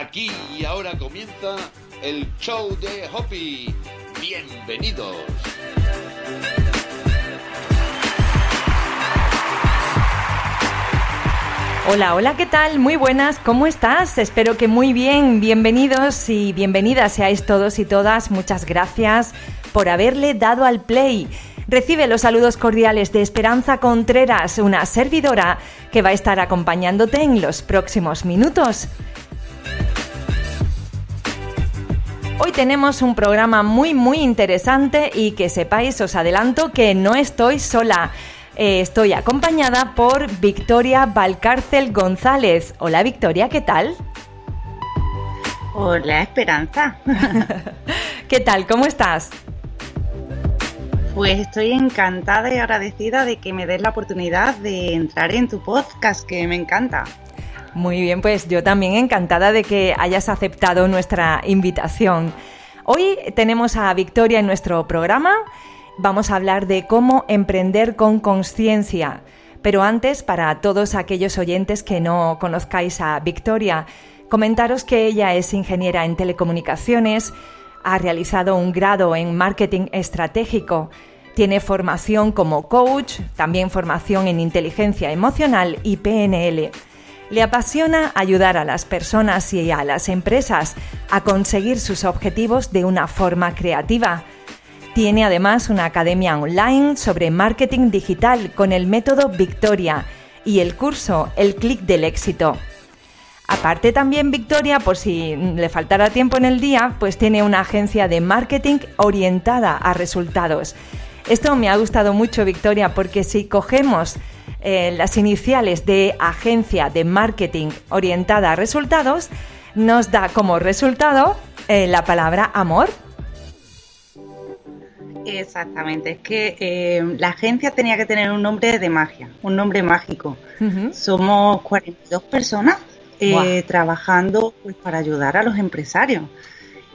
Aquí y ahora comienza el show de Hoppy. Bienvenidos. Hola, hola, ¿qué tal? Muy buenas, ¿cómo estás? Espero que muy bien. Bienvenidos y bienvenidas seáis todos y todas. Muchas gracias por haberle dado al play. Recibe los saludos cordiales de Esperanza Contreras, una servidora que va a estar acompañándote en los próximos minutos. Hoy tenemos un programa muy muy interesante y que sepáis, os adelanto que no estoy sola. Eh, estoy acompañada por Victoria Valcárcel González. Hola Victoria, ¿qué tal? Hola Esperanza. ¿Qué tal? ¿Cómo estás? Pues estoy encantada y agradecida de que me des la oportunidad de entrar en tu podcast, que me encanta. Muy bien, pues yo también encantada de que hayas aceptado nuestra invitación. Hoy tenemos a Victoria en nuestro programa. Vamos a hablar de cómo emprender con conciencia. Pero antes, para todos aquellos oyentes que no conozcáis a Victoria, comentaros que ella es ingeniera en telecomunicaciones, ha realizado un grado en marketing estratégico, tiene formación como coach, también formación en inteligencia emocional y PNL. Le apasiona ayudar a las personas y a las empresas a conseguir sus objetivos de una forma creativa. Tiene además una academia online sobre marketing digital con el método Victoria y el curso El clic del éxito. Aparte también Victoria, por si le faltara tiempo en el día, pues tiene una agencia de marketing orientada a resultados. Esto me ha gustado mucho Victoria porque si cogemos eh, las iniciales de agencia de marketing orientada a resultados, nos da como resultado eh, la palabra amor. Exactamente, es que eh, la agencia tenía que tener un nombre de magia, un nombre mágico. Somos 42 personas trabajando pues, para ayudar a los empresarios.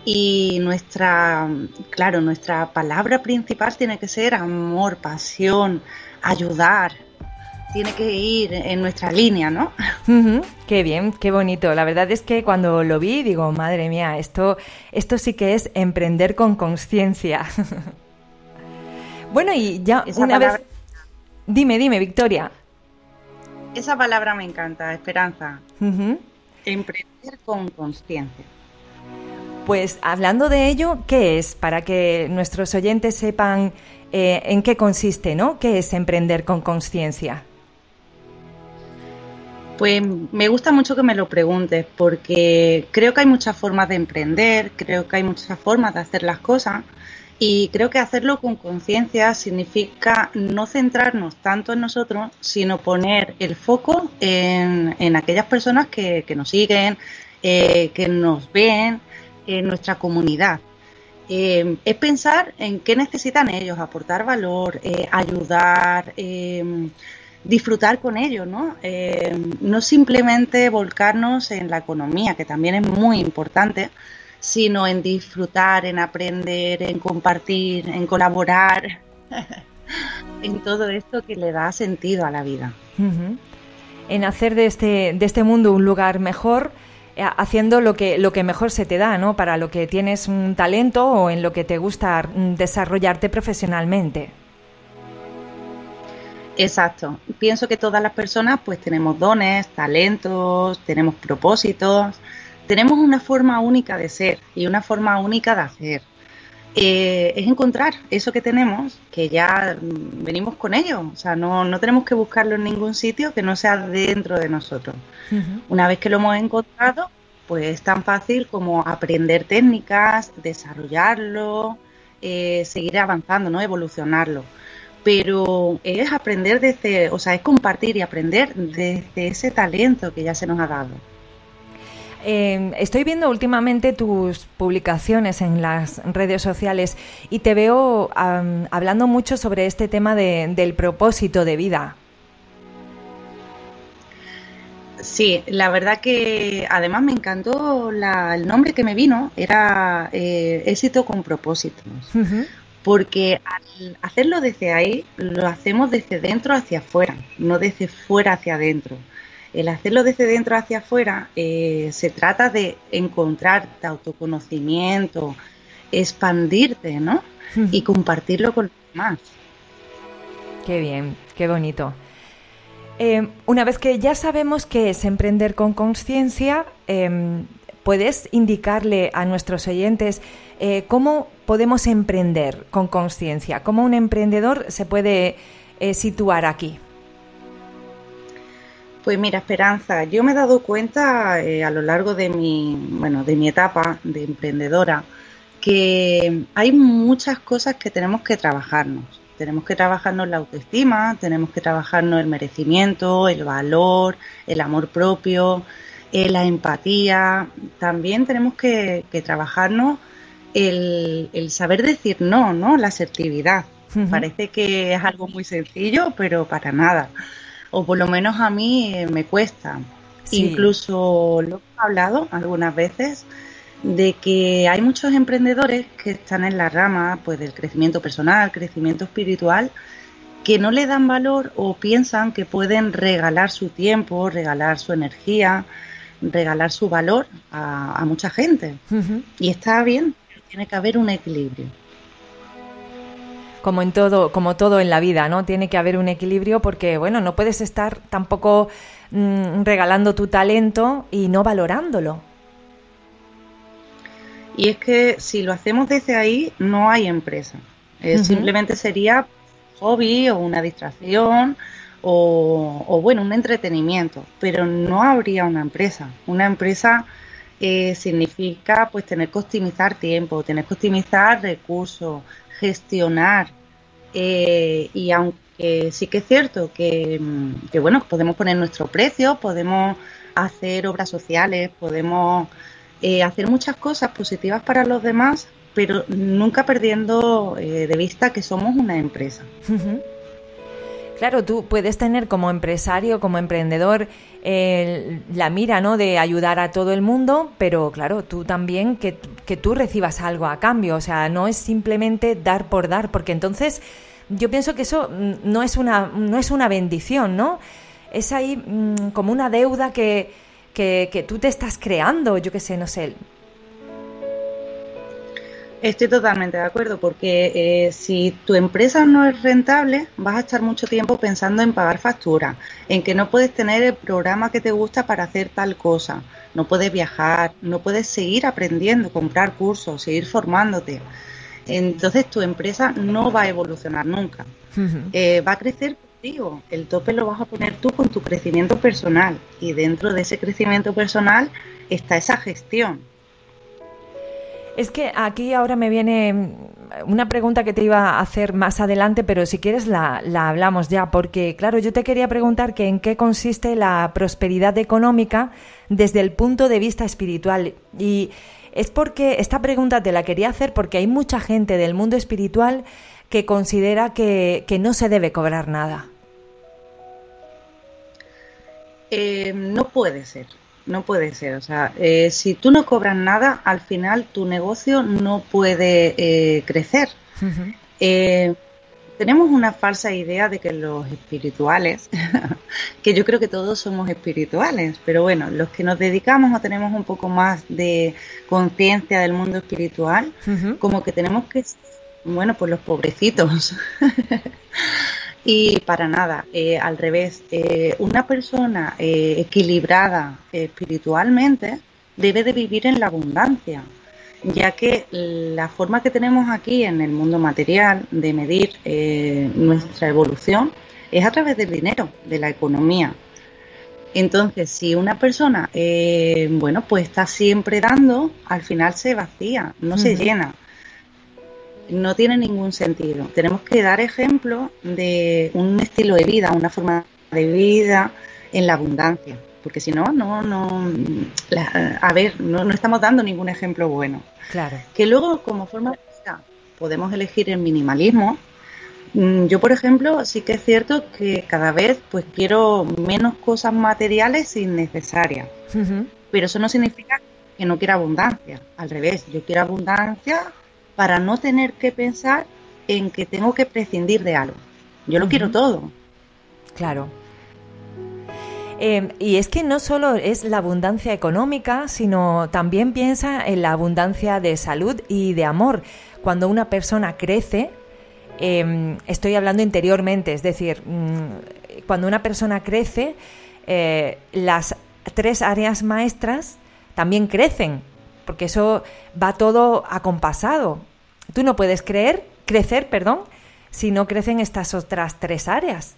Y nuestra, claro, nuestra palabra principal tiene que ser amor, pasión, ayudar, tiene que ir en nuestra línea, ¿no? Qué bien, qué bonito. La verdad es que cuando lo vi digo, madre mía, esto, esto sí que es emprender con conciencia. bueno, y ya una vez... Dime, dime, Victoria. Esa palabra me encanta, esperanza. Emprender con conciencia. Pues hablando de ello, ¿qué es? Para que nuestros oyentes sepan eh, en qué consiste, ¿no? ¿Qué es emprender con conciencia? Pues me gusta mucho que me lo preguntes porque creo que hay muchas formas de emprender, creo que hay muchas formas de hacer las cosas y creo que hacerlo con conciencia significa no centrarnos tanto en nosotros, sino poner el foco en, aquellas personas que, nos siguen, eh, que nos ven, en nuestra comunidad. Eh, es pensar en qué necesitan ellos, aportar valor, eh, ayudar, disfrutar con ellos, ¿no? Eh, no simplemente volcarnos en la economía, que también es muy importante, sino en disfrutar, en aprender, en compartir, en colaborar, en todo esto que le da sentido a la vida. En hacer de este, de este mundo un lugar mejor, eh, haciendo lo que, lo que mejor se te da, ¿no? Para lo que tienes un talento o en lo que te gusta mm, desarrollarte profesionalmente. Exacto. Pienso que todas las personas pues tenemos dones, talentos, tenemos propósitos, tenemos una forma única de ser y una forma única de hacer. Eh, es encontrar eso que tenemos, que ya venimos con ello. O sea, no, no, tenemos que buscarlo en ningún sitio que no sea dentro de nosotros. Una vez que lo hemos encontrado, pues es tan fácil como aprender técnicas, desarrollarlo, eh, seguir avanzando, ¿no? Evolucionarlo pero es aprender desde, o sea, es compartir y aprender desde ese talento que ya se nos ha dado. Em, estoy viendo últimamente tus publicaciones en las redes sociales y te veo hablando mucho sobre este tema del propósito de vida. Sí, la verdad que además me encantó el nombre que me vino, era eh, éxito con propósitos porque al hacerlo desde ahí, lo hacemos desde dentro hacia afuera, no desde fuera hacia adentro. El hacerlo desde dentro hacia afuera eh, se trata de encontrarte autoconocimiento, expandirte, ¿no? Y compartirlo con los demás. Qué bien, qué bonito. Eh, una vez que ya sabemos qué es emprender con conciencia, em, ¿puedes indicarle a nuestros oyentes eh, cómo podemos emprender con conciencia? ¿Cómo un emprendedor se puede situar aquí? Pues mira, Esperanza, yo me he dado cuenta eh, a lo largo de mi, bueno, de mi etapa de emprendedora que hay muchas cosas que tenemos que trabajarnos. Tenemos que trabajarnos la autoestima, tenemos que trabajarnos el merecimiento, el valor, el amor propio, eh, la empatía. También tenemos que, trabajarnos el, saber decir no, ¿no? La asertividad. Parece que es algo muy sencillo, pero para nada o por lo menos a mí eh, me cuesta. Incluso lo he hablado algunas veces de que hay muchos emprendedores que están en la rama pues del crecimiento personal, crecimiento espiritual, que no le dan valor o piensan que pueden regalar su tiempo, regalar su energía, regalar su valor a, mucha gente. Y está bien, tiene que haber un equilibrio como en todo, como todo en la vida, ¿no? Tiene que haber un equilibrio porque, bueno, no puedes estar tampoco mm, regalando tu talento y no valorándolo. Y es que si lo hacemos desde ahí, no hay empresa. Simplemente sería hobby o una distracción o, bueno, un entretenimiento, pero no habría una empresa. Una empresa eh, significa pues tener que optimizar tiempo, tener que optimizar recursos, gestionar. Eh, y aunque sí que es cierto que, que, bueno, podemos poner nuestro precio, podemos hacer obras sociales, podemos eh, hacer muchas cosas positivas para los demás, pero nunca perdiendo eh, de vista que somos una empresa. Claro, tú puedes tener como empresario, como emprendedor, la mira, ¿no? De ayudar a todo el mundo, pero claro, tú también que, que, tú recibas algo a cambio. O sea, no es simplemente dar por dar, porque entonces yo pienso que eso mm, no es una, no es una bendición, ¿no? Es ahí mm, como una deuda que, que, que tú te estás creando, yo qué sé, no sé Estoy totalmente de acuerdo, porque eh, si tu empresa no es rentable, vas a estar mucho tiempo pensando en pagar factura, en que no puedes tener el programa que te gusta para hacer tal cosa, no puedes viajar, no puedes seguir aprendiendo, comprar cursos, seguir formándote. Entonces tu empresa no va a evolucionar nunca. Eh, va a crecer contigo. El tope lo vas a poner tú con tu crecimiento personal y dentro de ese crecimiento personal está esa gestión es que aquí ahora me viene una pregunta que te iba a hacer más adelante, pero si quieres la, hablamos ya, porque claro, yo te quería preguntar que en qué consiste la prosperidad económica desde el punto de vista espiritual. Y es porque esta pregunta te la quería hacer porque hay mucha gente del mundo espiritual que considera que, no se debe cobrar nada. Eh, no puede ser no puede ser. O sea, eh, si tú no cobras nada, al final tu negocio no puede eh, crecer. Eh, tenemos una falsa idea de que los espirituales, que yo creo que todos somos espirituales, pero bueno, los que nos dedicamos o tenemos un poco más de conciencia del mundo espiritual, como que tenemos que, bueno, pues los pobrecitos. Y para nada, eh, al revés, eh, una persona eh, equilibrada espiritualmente debe de vivir en la abundancia, ya que la forma que tenemos aquí en el mundo material de medir nuestra evolución es a través del dinero, de la economía. Entonces, si una persona, bueno, pues está siempre dando, al final se vacía, no se llena no tiene ningún sentido. Tenemos que dar ejemplo de un estilo de vida, una forma de vida en la abundancia, porque si no, no, no, a ver, no, estamos dando ningún ejemplo bueno. Claro. Que luego, como forma de vida, podemos elegir el minimalismo. Mm, yo, por ejemplo, sí que es cierto que cada vez pues quiero menos cosas materiales innecesarias. Pero eso no significa que no quiera abundancia. Al revés, yo quiero abundancia para no tener que pensar en que tengo que prescindir de algo. Yo lo quiero todo. Claro. Eh, y es que no solo es la abundancia económica, sino también piensa en la abundancia de salud y de amor. Cuando una persona crece, em, estoy hablando interiormente, es decir, mm, cuando una persona crece, eh, las tres áreas maestras también crecen, porque eso va todo acompasado. Tú no puedes creer, crecer, perdón, si no crecen estas otras tres áreas.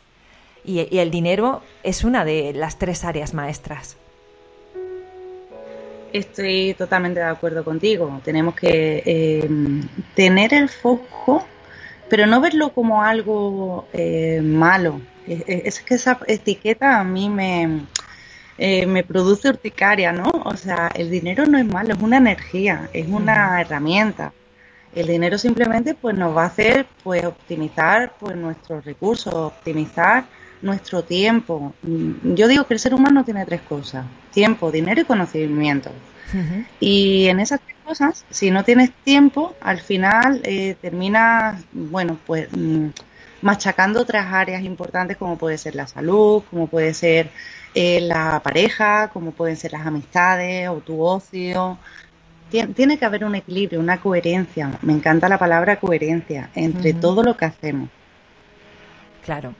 Y, el dinero es una de las tres áreas maestras. Estoy totalmente de acuerdo contigo. Tenemos que eh, tener el foco, pero no verlo como algo eh, malo. Es, que esa etiqueta a mí me, eh, me produce urticaria, ¿no? O sea, el dinero no es malo, es una energía, es una herramienta. El dinero simplemente pues nos va a hacer pues optimizar pues nuestros recursos, optimizar nuestro tiempo. Yo digo que el ser humano tiene tres cosas, tiempo, dinero y conocimiento. Y en esas tres cosas, si no tienes tiempo, al final eh, terminas, bueno, pues mm, machacando otras áreas importantes como puede ser la salud, como puede ser eh, la pareja, como pueden ser las amistades o tu ocio. Tiene, que haber un equilibrio, una coherencia. Me encanta la palabra coherencia entre todo lo que hacemos. Claro.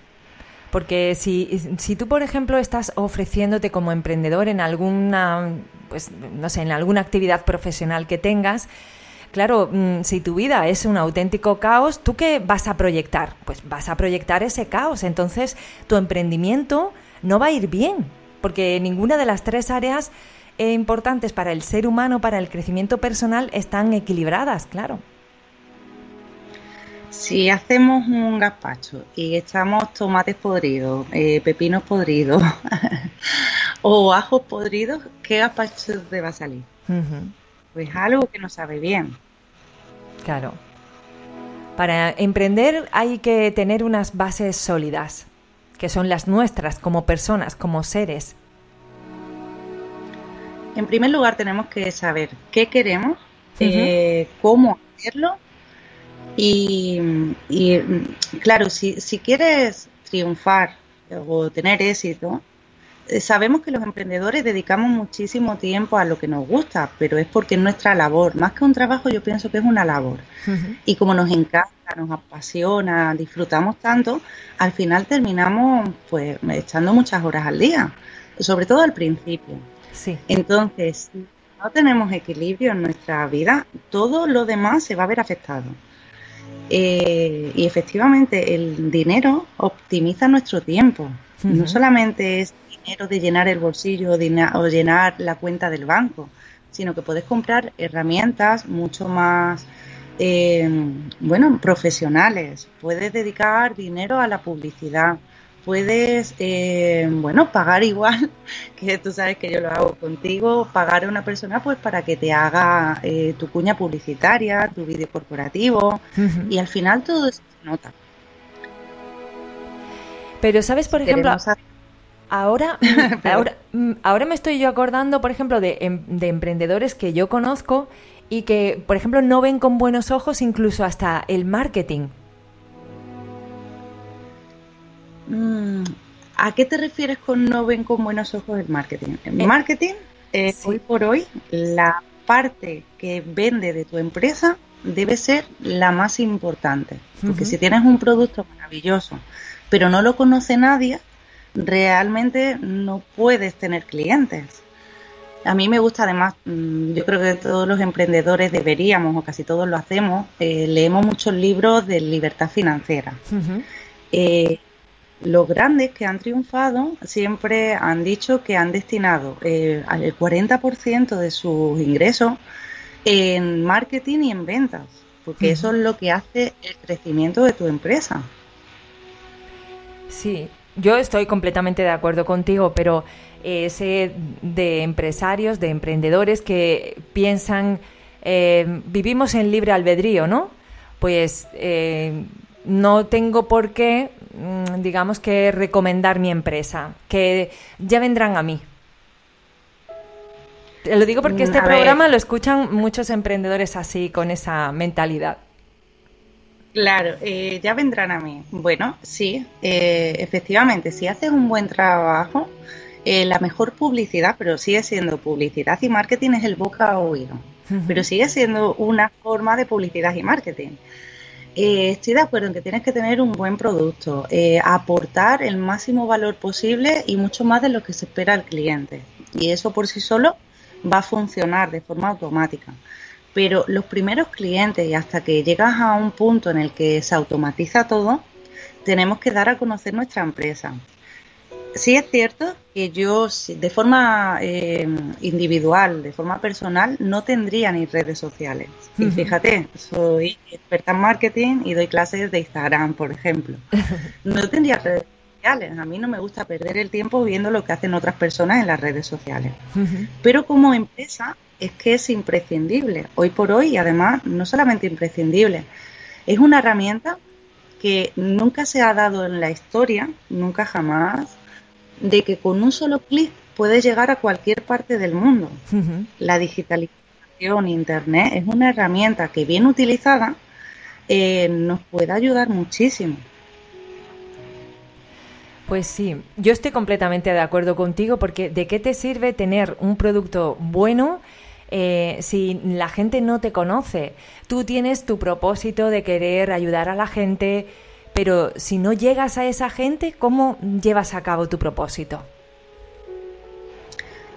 Porque si, si tú, por ejemplo, estás ofreciéndote como emprendedor en alguna, pues, no sé, en alguna actividad profesional que tengas, claro, mm, si tu vida es un auténtico caos, ¿tú qué vas a proyectar? Pues vas a proyectar ese caos. Entonces, tu emprendimiento no va a ir bien, porque ninguna de las tres áreas eh, importantes para el ser humano, para el crecimiento personal, están equilibradas, claro. Si hacemos un gazpacho y echamos tomates podridos, eh, pepinos podridos o ajos podridos, ¿qué gazpacho te va a salir? Pues algo que no sabe bien. Claro. Para emprender hay que tener unas bases sólidas, que son las nuestras como personas, como seres. En primer lugar tenemos que saber qué queremos, eh, cómo hacerlo y, claro, si, si quieres triunfar o tener éxito, sabemos que los emprendedores dedicamos muchísimo tiempo a lo que nos gusta, pero es porque es nuestra labor. Más que un trabajo, yo pienso que es una labor. Y como nos encanta, nos apasiona, disfrutamos tanto, al final terminamos pues echando muchas horas al día, sobre todo al principio. Sí. Entonces, si no tenemos equilibrio en nuestra vida, todo lo demás se va a ver afectado. Eh, y efectivamente el dinero optimiza nuestro tiempo. No solamente es dinero de llenar el bolsillo o, llenar la cuenta del banco, sino que puedes comprar herramientas mucho más, eh, bueno, profesionales. Puedes dedicar dinero a la publicidad, puedes, eh, bueno, pagar igual, que tú sabes que yo lo hago contigo, pagar a una persona pues para que te haga eh, tu cuña publicitaria, tu vídeo corporativo, y al final todo eso se nota. Pero, ¿sabes, por ejemplo? Ahora, ahora, mm, ahora me estoy yo acordando, por ejemplo, de, em, de, emprendedores que yo conozco y que, por ejemplo, no ven con buenos ojos incluso hasta el marketing. Mm, ¿A qué te refieres con no ven con buenos ojos el marketing? El eh, marketing, eh, hoy por hoy, la parte que vende de tu empresa debe ser la más importante. Porque si tienes un producto maravilloso, pero no lo conoce nadie, realmente no puedes tener clientes. A mí me gusta además, mm, yo creo que todos los emprendedores deberíamos, o casi todos lo hacemos, eh, leemos muchos libros de libertad financiera los grandes que han triunfado siempre han dicho que han destinado eh, el 40% de sus ingresos en marketing y en ventas, porque eso es lo que hace el crecimiento de tu empresa. Sí, yo estoy completamente de acuerdo contigo, pero eh, sé de empresarios, de emprendedores que piensan, eh, vivimos en libre albedrío, ¿no? Pues no tengo por qué Mm, digamos que recomendar mi empresa, que ya vendrán a mí. Lo digo porque este programa lo escuchan muchos emprendedores así, con esa mentalidad. Claro, eh, ya vendrán a mí. Bueno, sí, eh, efectivamente, si haces un buen trabajo, eh, la mejor publicidad, pero sigue siendo publicidad y marketing es el boca a oído, pero sigue siendo una forma de publicidad y marketing. Eh, estoy de acuerdo en que tienes que tener un buen producto, eh, aportar el máximo valor posible y mucho más de lo que se espera al cliente. Y eso por sí solo va a funcionar de forma automática. Pero los primeros clientes y hasta que llegas a un punto en el que se automatiza todo, tenemos que dar a conocer nuestra empresa. Sí es cierto que yo de forma eh, individual, de forma personal, no tendría ni redes sociales. Y fíjate, soy experta en marketing y doy clases de Instagram, por ejemplo. No tendría redes sociales. A mí no me gusta perder el tiempo viendo lo que hacen otras personas en las redes sociales. Pero como empresa es que es imprescindible. Hoy por hoy, y además, no solamente imprescindible, es una herramienta que nunca se ha dado en la historia, nunca jamás, de que con un solo clic puedes llegar a cualquier parte del mundo. La digitalización, Internet, es una herramienta que bien utilizada eh, nos puede ayudar muchísimo. Pues sí, yo estoy completamente de acuerdo contigo porque ¿de qué te sirve tener un producto bueno eh, si la gente no te conoce? Tú tienes tu propósito de querer ayudar a la gente, pero si no llegas a esa gente, ¿cómo llevas a cabo tu propósito?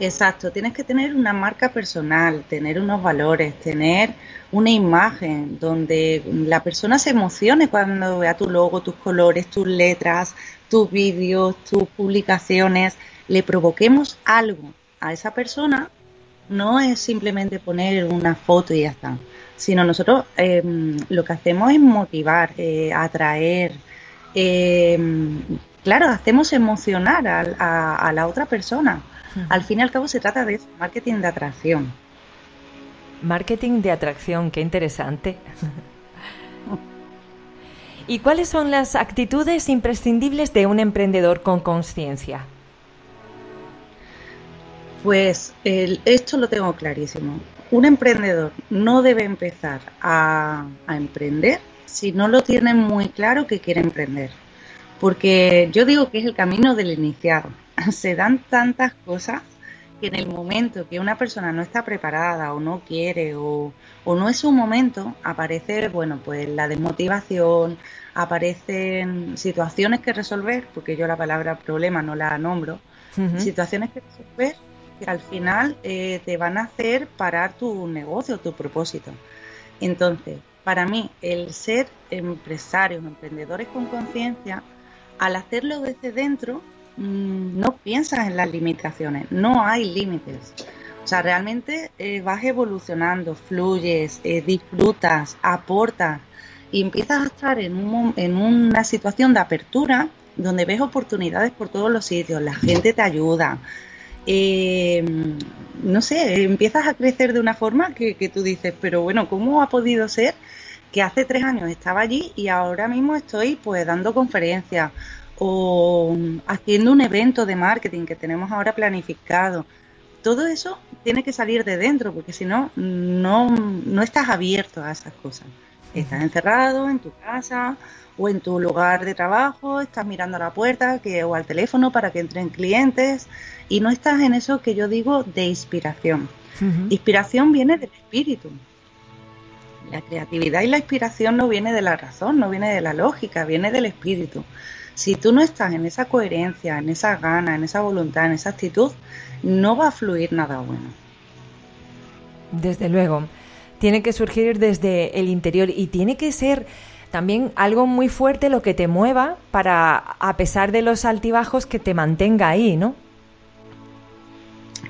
Exacto, tienes que tener una marca personal, tener unos valores, tener una imagen donde la persona se emocione cuando vea tu logo, tus colores, tus letras, tus vídeos, tus publicaciones, le provoquemos algo a esa persona, no es simplemente poner una foto y ya está sino nosotros em, lo que hacemos es motivar, eh, atraer, em, claro, hacemos emocionar a, la otra persona. Al fin y al cabo se trata de marketing de atracción. Marketing de atracción, qué interesante. ¿Y cuáles son las actitudes imprescindibles de un emprendedor con conciencia? Pues esto lo tengo clarísimo un emprendedor no debe empezar a, emprender si no lo tiene muy claro que quiere emprender. Porque yo digo que es el camino del iniciado. Se dan tantas cosas que en el momento que una persona no está preparada o no quiere o, no es su momento, aparece, bueno, pues la desmotivación, aparecen situaciones que resolver, porque yo la palabra problema no la nombro, situaciones que resolver que al final eh, te van a hacer parar tu negocio, tu propósito. Entonces, para mí, el ser empresarios, emprendedores con conciencia, al hacerlo desde dentro, mm, no piensas en las limitaciones, no hay límites. O sea, realmente eh, vas evolucionando, fluyes, eh, disfrutas, aportas y empiezas a estar en, un, en una situación de apertura donde ves oportunidades por todos los sitios, la gente te ayuda, eh, no sé, empiezas a crecer de una forma que, tú dices, pero bueno, ¿cómo ha podido ser que hace tres años estaba allí y ahora mismo estoy pues dando conferencias o haciendo un evento de marketing que tenemos ahora planificado? Todo eso tiene que salir de dentro porque si no, no estás abierto a esas cosas. Estás encerrado en tu casa o en tu lugar de trabajo, estás mirando a la puerta que, o al teléfono para que entren clientes y no estás en eso que yo digo de inspiración. Inspiración viene del espíritu. La creatividad y la inspiración no viene de la razón, no viene de la lógica, viene del espíritu. Si tú no estás en esa coherencia, en esa gana, en esa voluntad, en esa actitud, no va a fluir nada bueno. Desde luego, tiene que surgir desde el interior y tiene que ser también algo muy fuerte lo que te mueva para, a pesar de los altibajos, que te mantenga ahí, ¿no?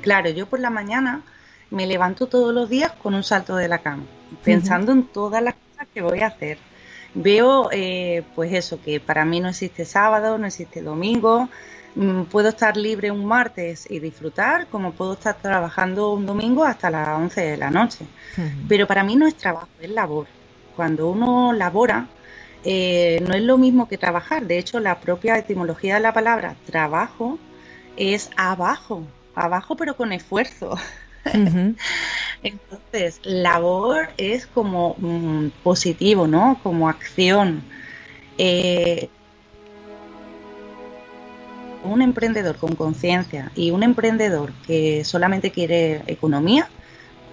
Claro, yo por la mañana me levanto todos los días con un salto de la cama, pensando en todas las cosas que voy a hacer. Veo, eh, pues eso, que para mí no existe sábado, no existe domingo, puedo estar libre un martes y disfrutar, como puedo estar trabajando un domingo hasta las 11 de la noche. Pero para mí no es trabajo, es labor cuando uno labora, eh, no es lo mismo que trabajar. De hecho, la propia etimología de la palabra trabajo es abajo, abajo pero con esfuerzo. Entonces, labor es como mm, positivo, ¿no? Como acción. Eh, un emprendedor con conciencia y un emprendedor que solamente quiere economía,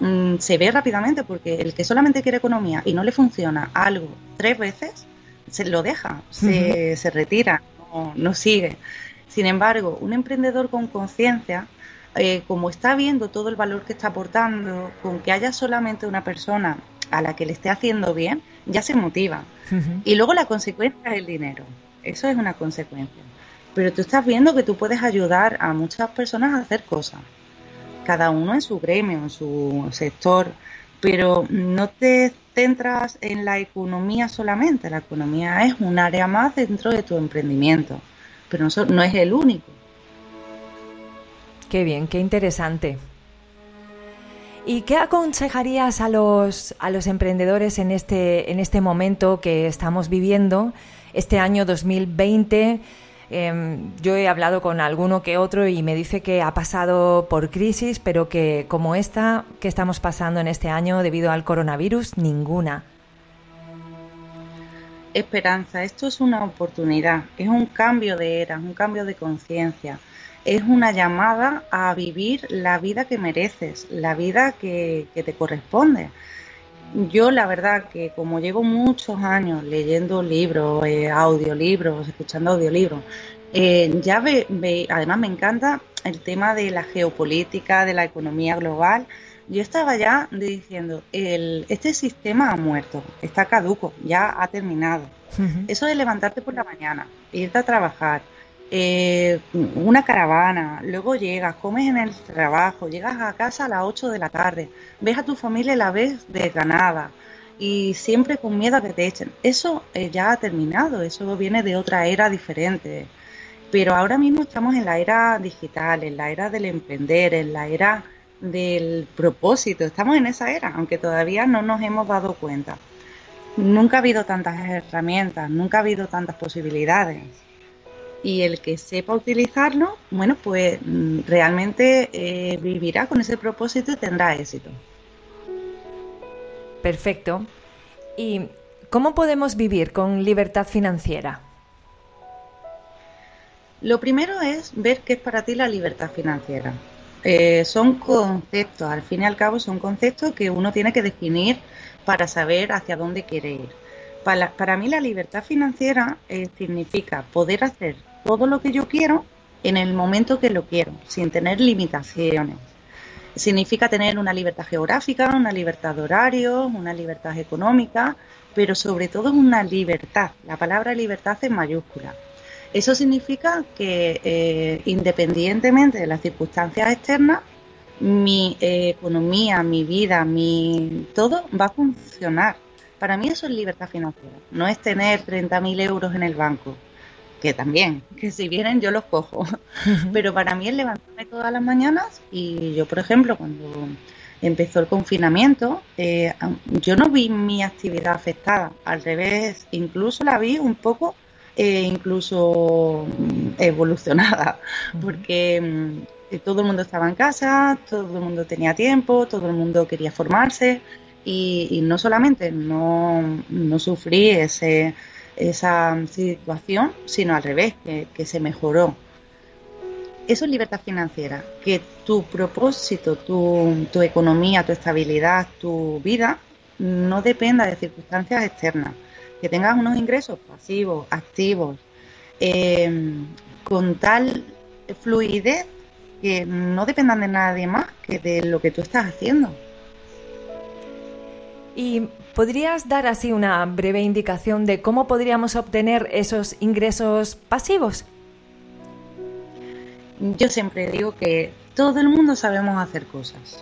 mm, se ve rápidamente porque el que solamente quiere economía y no le funciona algo tres veces, se lo deja, se, se retira, no, no sigue. Sin embargo, un emprendedor con conciencia eh, como está viendo todo el valor que está aportando, con que haya solamente una persona a la que le esté haciendo bien, ya se motiva. Y luego la consecuencia es el dinero. Eso es una consecuencia. Pero tú estás viendo que tú puedes ayudar a muchas personas a hacer cosas. Cada uno en su gremio, en su sector. Pero no te centras en la economía solamente. La economía es un área más dentro de tu emprendimiento. Pero no es el único. Qué bien, qué interesante. ¿Y qué aconsejarías a los, a los emprendedores en este, en este momento que estamos viviendo, este año 2020? Em, yo he hablado con alguno que otro y me dice que ha pasado por crisis, pero que como esta que estamos pasando en este año debido al coronavirus, ninguna. Esperanza, esto es una oportunidad, es un cambio de era, un cambio de conciencia es una llamada a vivir la vida que mereces, la vida que, te corresponde. Yo la verdad que como llevo muchos años leyendo libros, eh, audiolibros, escuchando audiolibros, eh, ya ve, además me encanta el tema de la geopolítica, de la economía global. Yo estaba ya diciendo, el, este sistema ha muerto, está caduco, ya ha terminado. Eso de levantarte por la mañana, irte a trabajar, eh, una caravana, luego llegas, comes en el trabajo, llegas a casa a las 8 de la tarde, ves a tu familia la ves desganada y siempre con miedo a que te echen. Eso eh, ya ha terminado, eso viene de otra era diferente. Pero ahora mismo estamos en la era digital, en la era del emprender, en la era del propósito. Estamos en esa era, aunque todavía no nos hemos dado cuenta. Nunca ha habido tantas herramientas, nunca ha habido tantas posibilidades y el que sepa utilizarlo, bueno, pues mm, realmente eh, vivirá con ese propósito y tendrá éxito. Perfecto. ¿Y cómo podemos vivir con libertad financiera? Lo primero es ver qué es para ti la libertad financiera. Eh, son conceptos, al fin y al cabo son conceptos que uno tiene que definir para saber hacia dónde quiere ir. Para, mí la libertad financiera eh, significa poder hacer todo lo que yo quiero en el momento que lo quiero, sin tener limitaciones. Significa tener una libertad geográfica, una libertad de horario, una libertad económica, pero sobre todo una libertad. La palabra libertad es mayúscula. Eso significa que eh, independientemente de las circunstancias externas, mi eh, economía, mi vida, mi todo va a funcionar. Para mí eso es libertad financiera. No es tener 30.000 euros en el banco que también, que si vienen yo los cojo. Pero para mí es levantarme todas las mañanas y yo, por ejemplo, cuando empezó el confinamiento, eh, yo no vi mi actividad afectada, al revés, incluso la vi un poco, eh, incluso evolucionada, porque mm, todo el mundo estaba en casa, todo el mundo tenía tiempo, todo el mundo quería formarse y, no solamente no, no sufrí ese esa situación, sino al revés, que, se mejoró. Eso es libertad financiera, que tu propósito, tu, tu, economía, tu estabilidad, tu vida no dependa de circunstancias externas, que tengas unos ingresos pasivos, activos, em, con tal fluidez que no dependan de nadie más que de lo que tú estás haciendo. Y ¿Podrías dar así una breve indicación de cómo podríamos obtener esos ingresos pasivos? Yo siempre digo que todo el mundo sabemos hacer cosas.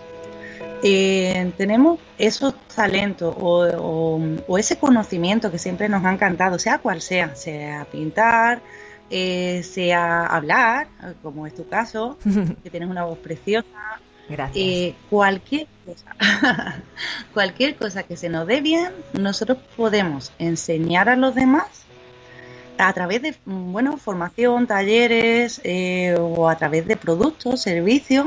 Eh, tenemos esos talentos o, ese conocimiento que siempre nos ha encantado, sea cual sea, sea pintar, eh, sea hablar, como es tu caso, que tienes una voz preciosa, Gracias. Eh, cualquier cosa, cualquier cosa que se nos dé bien, nosotros podemos enseñar a los demás a través de, bueno, formación, talleres eh, o a través de productos, servicios,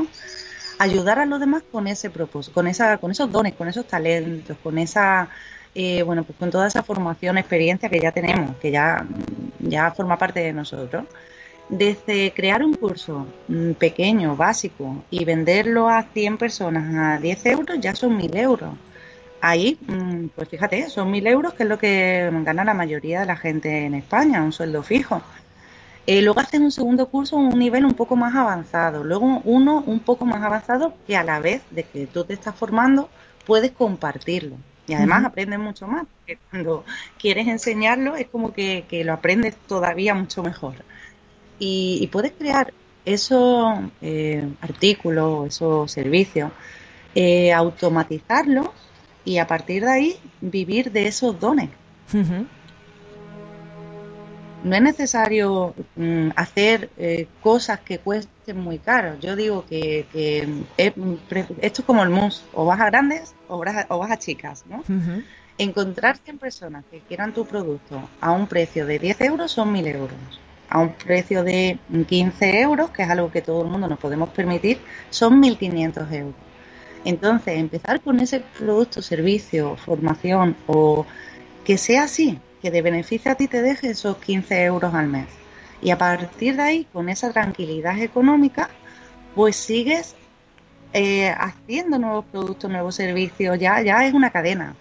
ayudar a los demás con ese propósito, con esa, con esos dones, con esos talentos, con esa, eh, bueno, pues con toda esa formación, experiencia que ya tenemos, que ya, ya forma parte de nosotros. Desde crear un curso mm, pequeño, básico, y venderlo a 100 personas a 10 euros, ya son 1.000 euros. Ahí, mm, pues fíjate, son 1.000 euros, que es lo que gana la mayoría de la gente en España, un sueldo fijo. Eh, luego haces un segundo curso un nivel un poco más avanzado, luego uno un poco más avanzado que a la vez de que tú te estás formando puedes compartirlo. Y además aprendes mucho más, porque cuando quieres enseñarlo es como que, lo aprendes todavía mucho mejor. Y, puedes crear esos eh, artículos, esos servicios, eh, automatizarlos y a partir de ahí vivir de esos dones no es necesario mm, hacer eh, cosas que cuesten muy caro. Yo digo que, esto es como el mus, o vas a grandes o vas a, o vas a chicas, ¿no? Encontrar 100 personas que quieran tu producto a un precio de 10 euros son 1.000 euros. A un precio de 15 euros, que es algo que todo el mundo nos podemos permitir, son 1.500 euros. Entonces, empezar con ese producto, servicio, formación o que sea así, que de beneficio a ti te deje esos 15 euros al mes. Y a partir de ahí, con esa tranquilidad económica, pues sigues eh, haciendo nuevos productos, nuevos servicios, ya, ya es una cadena.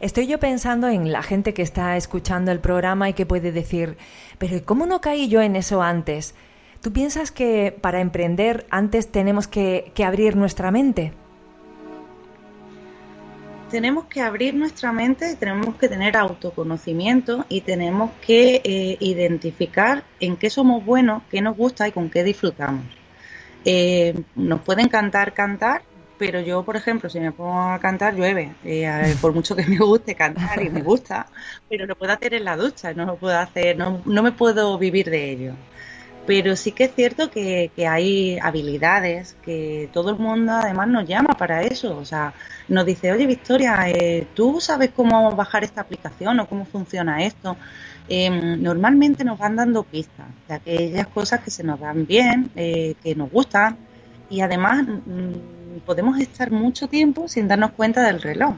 Estoy yo pensando en la gente que está escuchando el programa y que puede decir, pero ¿cómo no caí yo en eso antes? ¿Tú piensas que para emprender antes tenemos que, abrir nuestra mente? tenemos que abrir nuestra mente, tenemos que tener autoconocimiento y tenemos que eh, identificar en qué somos buenos, qué nos gusta y con qué disfrutamos. Eh, nos puede encantar cantar, pero yo, por ejemplo, si me pongo a cantar, llueve. Por mucho que me guste cantar y me gusta, pero lo puedo hacer en la ducha, no lo puedo hacer, no, no me puedo vivir de ello. Pero sí que es cierto que, hay habilidades que todo el mundo además nos llama para eso. O sea, nos dice, oye Victoria, eh, ¿tú sabes cómo bajar esta aplicación o cómo funciona esto? Em, normalmente nos van dando pistas de aquellas cosas que se nos dan bien, eh, que nos gustan y además mm, podemos estar mucho tiempo sin darnos cuenta del reloj.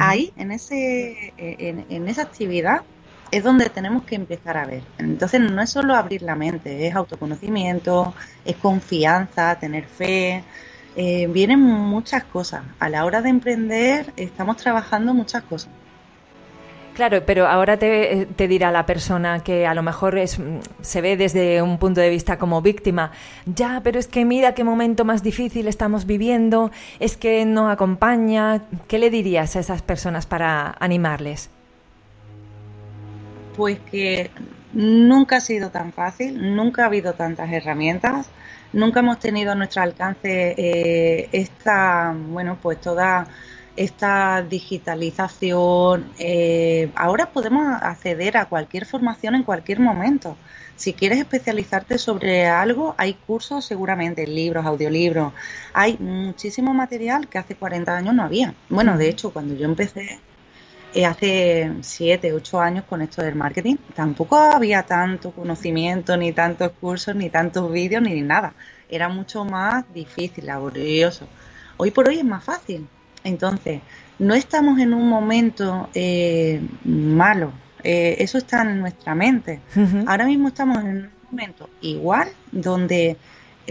Ahí, en, ese, en, en esa actividad, es donde tenemos que empezar a ver. Entonces no es solo abrir la mente, es autoconocimiento, es confianza, tener fe. Eh, vienen muchas cosas. A la hora de emprender estamos trabajando muchas cosas. Claro, pero ahora te, dirá la persona que a lo mejor es, se ve desde un punto de vista como víctima, ya, pero es que mira qué momento más difícil estamos viviendo, es que no acompaña. ¿Qué le dirías a esas personas para animarles? Pues que nunca ha sido tan fácil, nunca ha habido tantas herramientas, nunca hemos tenido a nuestro alcance eh, esta, bueno, pues toda esta digitalización. Eh, ahora podemos acceder a cualquier formación en cualquier momento. Si quieres especializarte sobre algo, hay cursos seguramente, libros, audiolibros. Hay muchísimo material que hace 40 años no había. Bueno, de hecho, cuando yo empecé eh, hace siete, ocho años con esto del marketing, tampoco había tanto conocimiento, ni tantos cursos, ni tantos vídeos, ni nada. Era mucho más difícil, laborioso. Hoy por hoy es más fácil. Entonces, no estamos en un momento eh, malo. Eh, eso está en nuestra mente. Ahora mismo estamos en un momento igual donde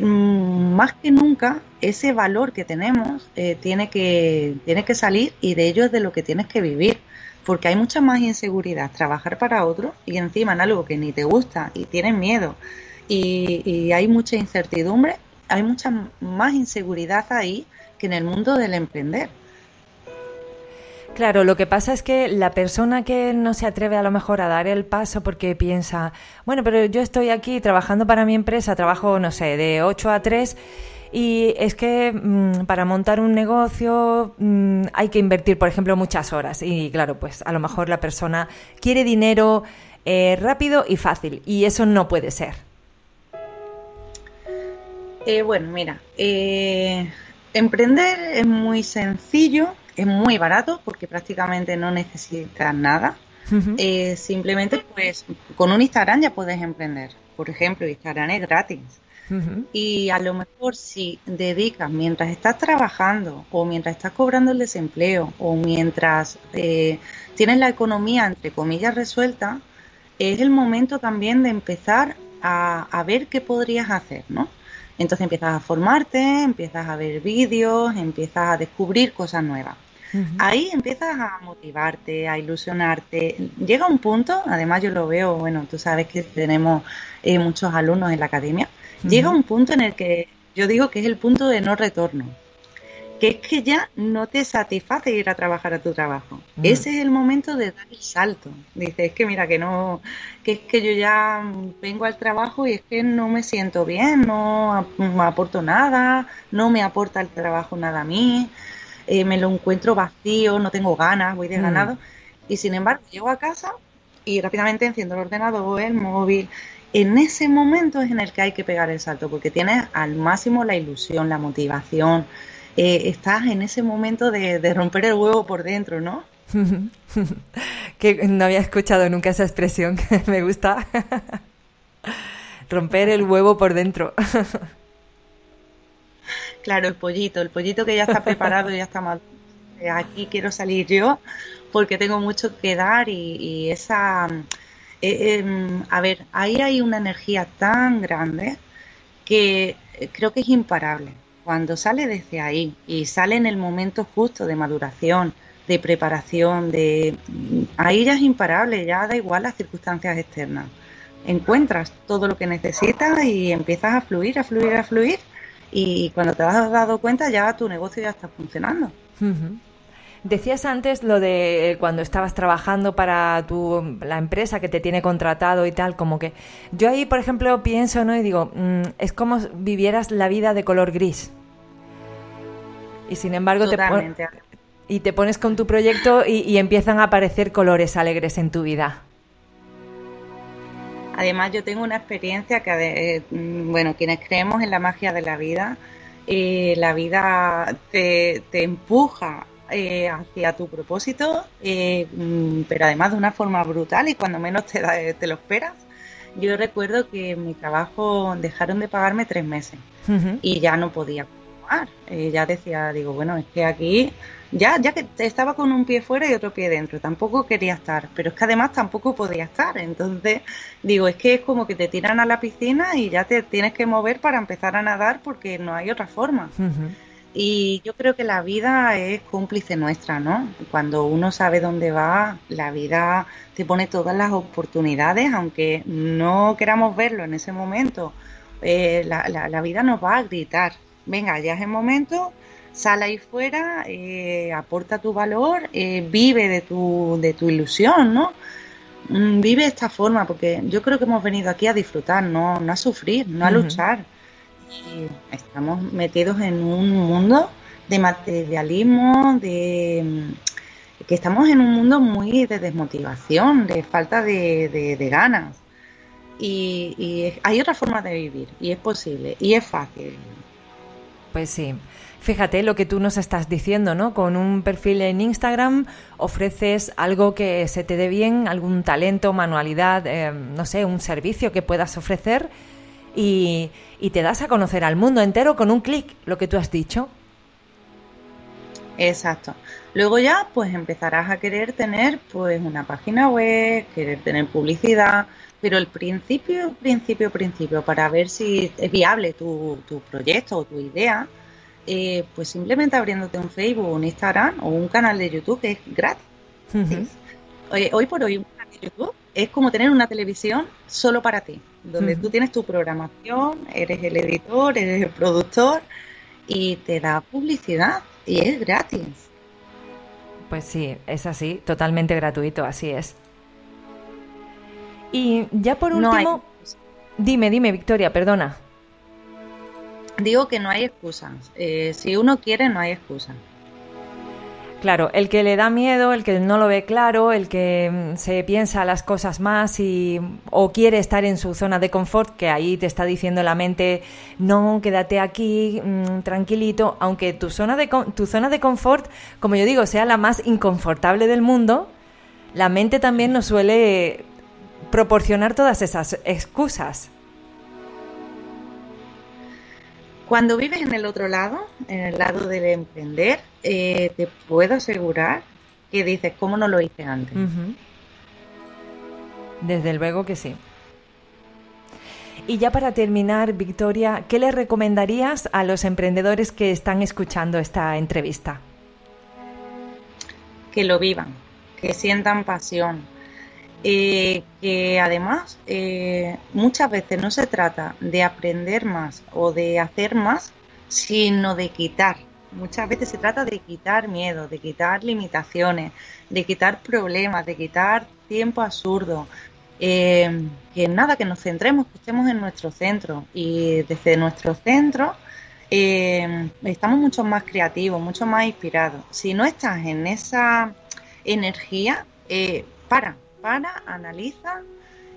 mm, más que nunca ese valor que tenemos tiene que tiene que salir y de ello es de lo que tienes que vivir porque hay mucha más inseguridad trabajar para otro y encima en algo que ni te gusta y tienes miedo y, hay mucha incertidumbre, hay mucha más inseguridad ahí que en el mundo del emprender. Claro, lo que pasa es que la persona que no se atreve a lo mejor a dar el paso porque piensa, bueno, pero yo estoy aquí trabajando para mi empresa, trabajo, no sé, de 8 a 3 y es que mm, para montar un negocio mm, hay que invertir, por ejemplo, muchas horas. Y claro, pues a lo mejor la persona quiere dinero eh, rápido y fácil. Y eso no puede ser. Eh, bueno, mira, eh, emprender es muy sencillo, es muy barato porque prácticamente no necesitas nada. simplemente, pues, con un Instagram ya puedes emprender. Por ejemplo, Instagram es gratis. Y a lo mejor si dedicas mientras estás trabajando o mientras estás cobrando el desempleo o mientras eh, tienes la economía entre comillas resuelta, es el momento también de empezar a, a ver qué podrías hacer, ¿no? Entonces empiezas a formarte, empiezas a ver vídeos, empiezas a descubrir cosas nuevas. Ahí empiezas a motivarte, a ilusionarte. Llega un punto, además yo lo veo, bueno, tú sabes que tenemos eh, muchos alumnos en la academia, llega un punto en el que yo digo que es el punto de no retorno que es que ya no te satisface ir a trabajar a tu trabajo. Mm. Ese es el momento de dar el salto. Dices, es que mira, que no, que es que yo ya vengo al trabajo y es que no me siento bien, no me aporto nada, no me aporta el trabajo nada a mí, eh, me lo encuentro vacío, no tengo ganas, voy desganado. Mm. Y sin embargo, llego a casa y rápidamente enciendo el ordenador, el móvil. En ese momento es en el que hay que pegar el salto, porque tienes al máximo la ilusión, la motivación, eh, estás en ese momento de, romper el huevo por dentro, ¿no? que no había escuchado nunca esa expresión, que me gusta. romper el huevo por dentro. claro, el pollito, el pollito que ya está preparado, y ya está mal. Eh, aquí quiero salir yo porque tengo mucho que dar y, esa... Eh, em, a ver, ahí hay una energía tan grande que creo que es imparable cuando sale desde ahí y sale en el momento justo de maduración, de preparación, de ahí ya es imparable, ya da igual las circunstancias externas. Encuentras todo lo que necesitas y empiezas a fluir, a fluir, a fluir y cuando te has dado cuenta ya tu negocio ya está funcionando. Decías antes lo de cuando estabas trabajando para tu, la empresa que te tiene contratado y tal, como que yo ahí, por ejemplo, pienso, ¿no? Y digo, mm, es como vivieras la vida de color gris. Y sin embargo te, y te pones con tu proyecto y, empiezan a aparecer colores alegres en tu vida. Además yo tengo una experiencia que, eh, mm, bueno, quienes creemos en la magia de la vida, eh, la vida te, empuja eh, hacia tu propósito, mm, pero además de una forma brutal y cuando menos te, te lo esperas. Yo recuerdo que en mi trabajo dejaron de pagarme tres meses y ya no podía eh, ya decía, digo, bueno, es que aquí ya, ya que estaba con un pie fuera y otro pie dentro, tampoco quería estar, pero es que además tampoco podía estar. Entonces, digo, es que es como que te tiran a la piscina y ya te tienes que mover para empezar a nadar porque no hay otra forma. Y yo creo que la vida es cómplice nuestra, ¿no? Cuando uno sabe dónde va, la vida te pone todas las oportunidades, aunque no queramos verlo en ese momento. Eh, la, la vida nos va a gritar, venga, ya es el momento, sal ahí fuera, eh, aporta tu valor, eh, vive de tu, de tu ilusión, ¿no? Mm, vive de esta forma, porque yo creo que hemos venido aquí a disfrutar, no, no a sufrir, no a luchar. Y estamos metidos en un mundo de materialismo, de que estamos en un mundo muy de desmotivación, de falta de, ganas. Y, y, hay otra forma de vivir, y es posible, y es fácil. Pues sí. Fíjate lo que tú nos estás diciendo, ¿no? Con un perfil en Instagram ofreces algo que se te dé bien, algún talento, manualidad, eh, no sé, un servicio que puedas ofrecer y, y te das a conocer al mundo entero con un clic, lo que tú has dicho. Exacto. Luego ya pues empezarás a querer tener pues una página web, querer tener publicidad, pero el principio, principio, principio, para ver si es viable tu, tu proyecto o tu idea, eh, pues simplemente abriéndote un Facebook, un Instagram o un canal de YouTube que es gratis. hoy, por hoy un canal de YouTube es como tener una televisión solo para ti, donde tú tienes tu programación, eres el editor, eres el productor y te da publicidad y es gratis. Pues sí, es así, totalmente gratuito, así es. Y ya por último, dime, dime, Victoria, perdona. Digo que no hay excusas. Eh, si uno quiere, no hay excusas. Claro, el que le da miedo, el que no lo ve claro, el que mm, se piensa las cosas más y o quiere estar en su zona de confort, que ahí te está diciendo la mente, no, quédate aquí mm, tranquilito, aunque tu zona de tu zona de confort, como yo digo, sea la más inconfortable del mundo, la mente también nos suele proporcionar todas esas excusas. Cuando vives en el otro lado, en el lado del emprender, eh, te puedo asegurar que dices, ¿cómo no lo hice antes? Desde luego que sí. Y ya para terminar, Victoria, ¿qué le recomendarías a los emprendedores que están escuchando esta entrevista? Que lo vivan, que sientan pasión, eh, que además eh, muchas veces no se trata de aprender más o de hacer más, sino de quitar. Muchas veces se trata de quitar miedo, de quitar limitaciones, de quitar problemas, de quitar tiempo absurdo, eh, que nada, que nos centremos, que estemos en nuestro centro y desde nuestro centro eh, estamos mucho más creativos, mucho más inspirados. Si no estás en esa energía, eh, para, para, analiza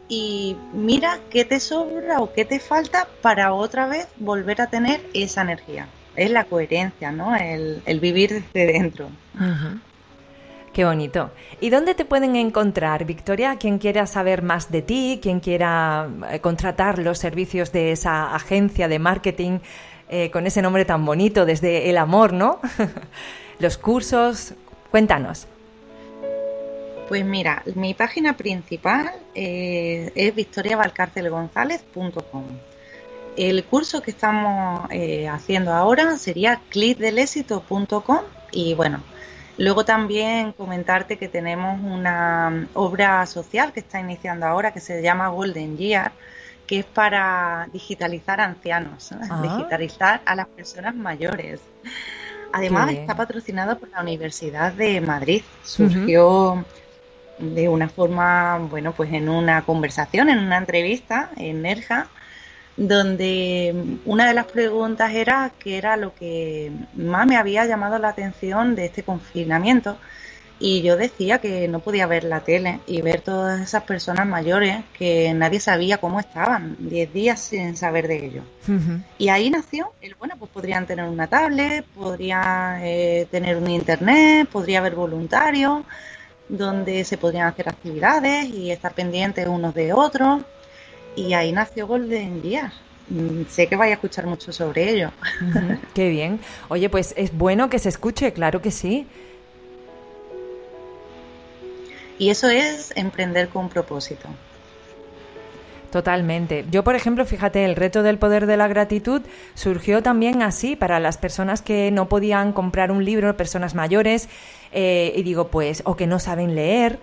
y mira qué te sobra o qué te falta para otra vez volver a tener esa energía. Es la coherencia, ¿no? El, vivir desde dentro. Qué bonito. ¿Y dónde te pueden encontrar, Victoria? Quien quiera saber más de ti, quien quiera eh, contratar los servicios de esa agencia de marketing eh, con ese nombre tan bonito, desde el amor, ¿no? los cursos, cuéntanos. Pues mira, mi página principal eh, es victoriavalcárcelgonzález.com. El curso que estamos haciendo ahora sería clickdelexito.com y bueno, Luego también comentarte que tenemos una obra social que está iniciando ahora que se llama Golden Year, que es para digitalizar ancianos, ah. digitalizar a las personas mayores. Además está patrocinado por la Universidad de Madrid. Surgió de una forma, bueno, pues en una conversación, en una entrevista en Nerja, donde una de las preguntas era qué era lo que más me había llamado la atención de este confinamiento y yo decía que no podía ver la tele y ver todas esas personas mayores que nadie sabía cómo estaban, 10 días sin saber de ello. Y ahí nació el, bueno, pues podrían tener una tablet, podrían eh, tener un internet, podría haber voluntarios, donde se podrían hacer actividades y estar pendientes unos de otros y ahí nació Golden Gear. Mm, sé que vaya a escuchar mucho sobre ello. qué bien. Oye, pues es bueno que se escuche, claro que sí. Y eso es emprender con propósito. Totalmente. Yo, por ejemplo, fíjate, el reto del poder de la gratitud surgió también así para las personas que no podían comprar un libro, personas mayores, eh, y digo, pues, o que no saben leer,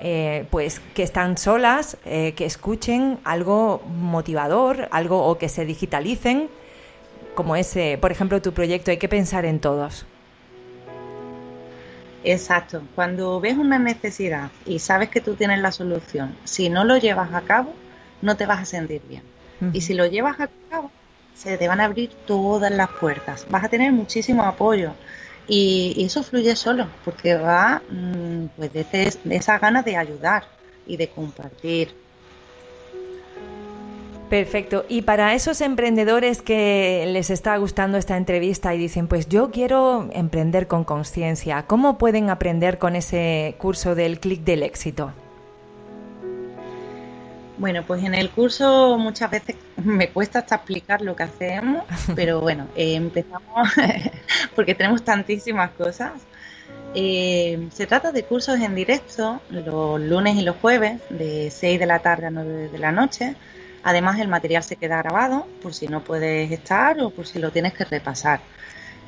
eh, pues que están solas, eh, que escuchen algo motivador, algo o que se digitalicen, como ese, por ejemplo, tu proyecto, hay que pensar en todos. Exacto, cuando ves una necesidad y sabes que tú tienes la solución, si no lo llevas a cabo, no te vas a sentir bien. Y si lo llevas a cabo, se te van a abrir todas las puertas, vas a tener muchísimo apoyo, y, eso fluye solo, porque va mm, pues de, esa ganas de ayudar y de compartir. Perfecto. Y para esos emprendedores que les está gustando esta entrevista y dicen, pues yo quiero emprender con conciencia, ¿cómo pueden aprender con ese curso del clic del éxito? Bueno, pues en el curso muchas veces me cuesta hasta explicar lo que hacemos, pero bueno, eh, empezamos porque tenemos tantísimas cosas. Eh, se trata de cursos en directo los lunes y los jueves de 6 de la tarde a 9 de la noche. Además el material se queda grabado por si no puedes estar o por si lo tienes que repasar.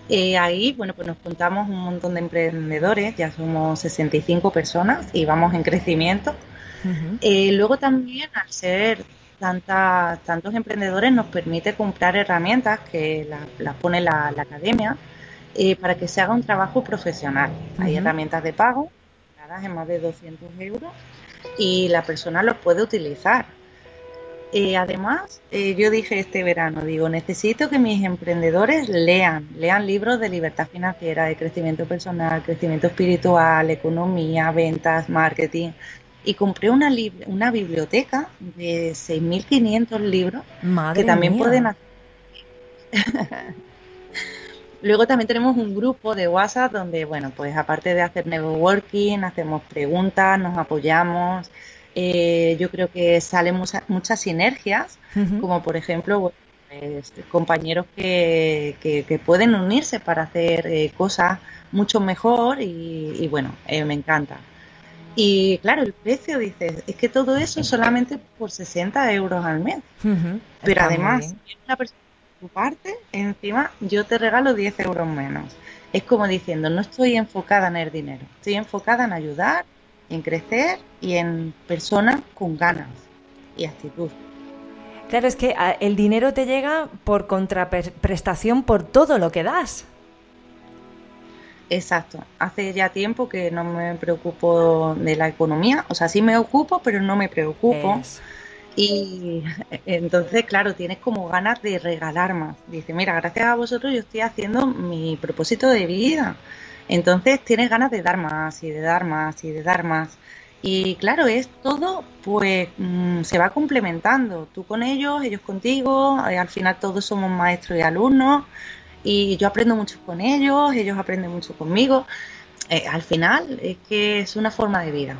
Eh, ahí, bueno, pues nos juntamos un montón de emprendedores, ya somos 65 personas y vamos en crecimiento eh, luego también, al ser tantas, tantos emprendedores, nos permite comprar herramientas que las pone la, academia eh, para que se haga un trabajo profesional. Hay herramientas de pago, en más de 200 euros, y la persona los puede utilizar. Eh, además, yo dije este verano, digo, necesito que mis emprendedores lean, lean libros de libertad financiera, de crecimiento personal, crecimiento espiritual, economía, ventas, marketing, y compré una, una biblioteca de 6.500 libros que también pueden hacer. Luego también tenemos un grupo de WhatsApp donde, bueno, pues aparte de hacer networking, hacemos preguntas, nos apoyamos. Eh, yo creo que salen muchas sinergias, como por ejemplo pues, compañeros que, que, pueden unirse para hacer eh, cosas mucho mejor y, y bueno, eh, me encanta. Y claro, el precio, dices, es que todo eso solamente por 60 euros al mes. Pero además, si una persona tu parte, encima yo te regalo 10 euros menos. Es como diciendo, no estoy enfocada en el dinero, estoy enfocada en ayudar, en crecer y en personas con ganas y actitud. Claro, es que ah, el dinero te llega por contraprestación por todo lo que das. Exacto. Hace ya tiempo que no me preocupo de la economía. O sea, sí me ocupo, pero no me preocupo. Y entonces, claro, tienes como ganas de regalar más. Dice, mira, gracias a vosotros yo estoy haciendo mi propósito de vida. Entonces tienes ganas de dar más y de dar más y de dar más. Y claro, es todo, pues mm, se va complementando. Tú con ellos, ellos contigo. Eh, al final todos somos maestros y alumnos y yo aprendo mucho con ellos, ellos aprenden mucho conmigo. Eh, al final es que es una forma de vida.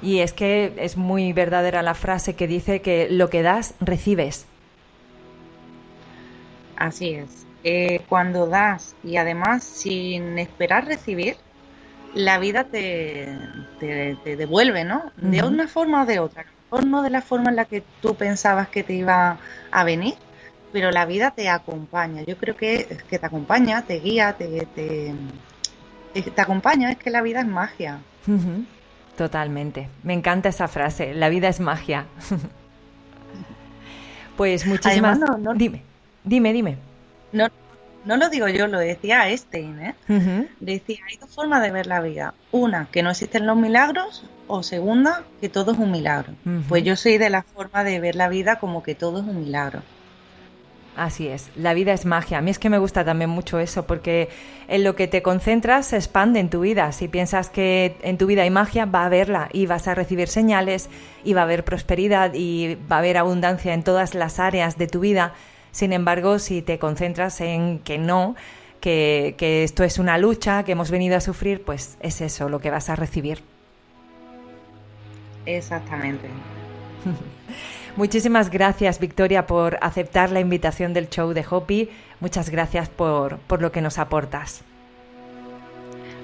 Y es que es muy verdadera la frase que dice que lo que das, recibes. Así es. Eh, cuando das y además sin esperar recibir, la vida te, te, devuelve, ¿no? De una forma o de otra. A no de la forma en la que tú pensabas que te iba a venir, pero la vida te acompaña. Yo creo que, que te acompaña, te guía, te, te, te, acompaña. Es que la vida es magia. Totalmente. Me encanta esa frase. La vida es magia. pues muchísimas. Dime, dime, dime. No, no lo digo yo, lo decía Einstein. ¿eh? Decía: hay dos formas de ver la vida. Una, que no existen los milagros. O segunda, que todo es un milagro. Pues yo soy de la forma de ver la vida como que todo es un milagro. Así es, la vida es magia. A mí es que me gusta también mucho eso, porque en lo que te concentras se expande en tu vida. Si piensas que en tu vida hay magia, va a haberla y vas a recibir señales y va a haber prosperidad y va a haber abundancia en todas las áreas de tu vida. Sin embargo, si te concentras en que no, que, que esto es una lucha, que hemos venido a sufrir, pues es eso lo que vas a recibir. Exactamente. Muchísimas gracias, Victoria, por aceptar la invitación del show de Hopi. Muchas gracias por, lo que nos aportas.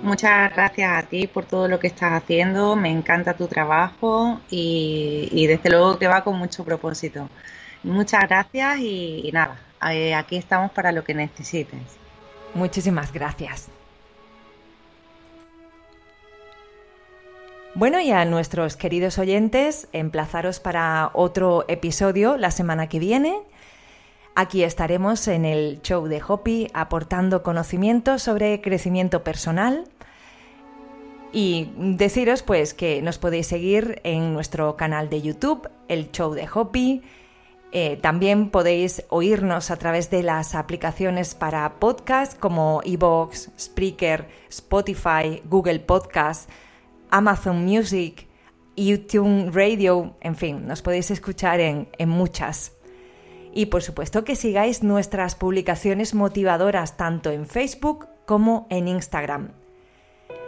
Muchas gracias a ti por todo lo que estás haciendo. Me encanta tu trabajo y, desde luego que va con mucho propósito. Muchas gracias y, nada, eh, aquí estamos para lo que necesites. Muchísimas gracias. Bueno, y a nuestros queridos oyentes, emplazaros para otro episodio la semana que viene. Aquí estaremos en el show de Hopi aportando conocimientos sobre crecimiento personal. Y deciros pues que nos podéis seguir en nuestro canal de YouTube, el show de Hopi. Eh, también podéis oírnos a través de las aplicaciones para podcast como Evox, Spreaker, Spotify, Google Podcast Amazon Music, YouTube Radio, en fin, nos podéis escuchar en, en muchas. Y por supuesto que sigáis nuestras publicaciones motivadoras tanto en Facebook como en Instagram.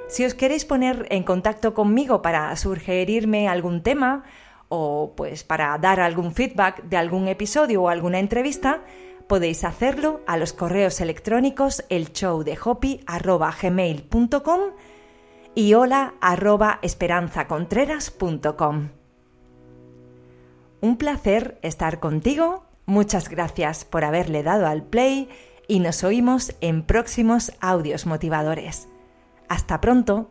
Si os queréis poner en contacto conmigo para sugerirme algún tema o pues para dar algún feedback de algún episodio o alguna entrevista, podéis hacerlo a los correos electrónicos elshowdehopi.gmail.com y hola arroba esperanzacontreras.com. Un placer estar contigo, muchas gracias por haberle dado al play y nos oímos en próximos audios motivadores. Hasta pronto.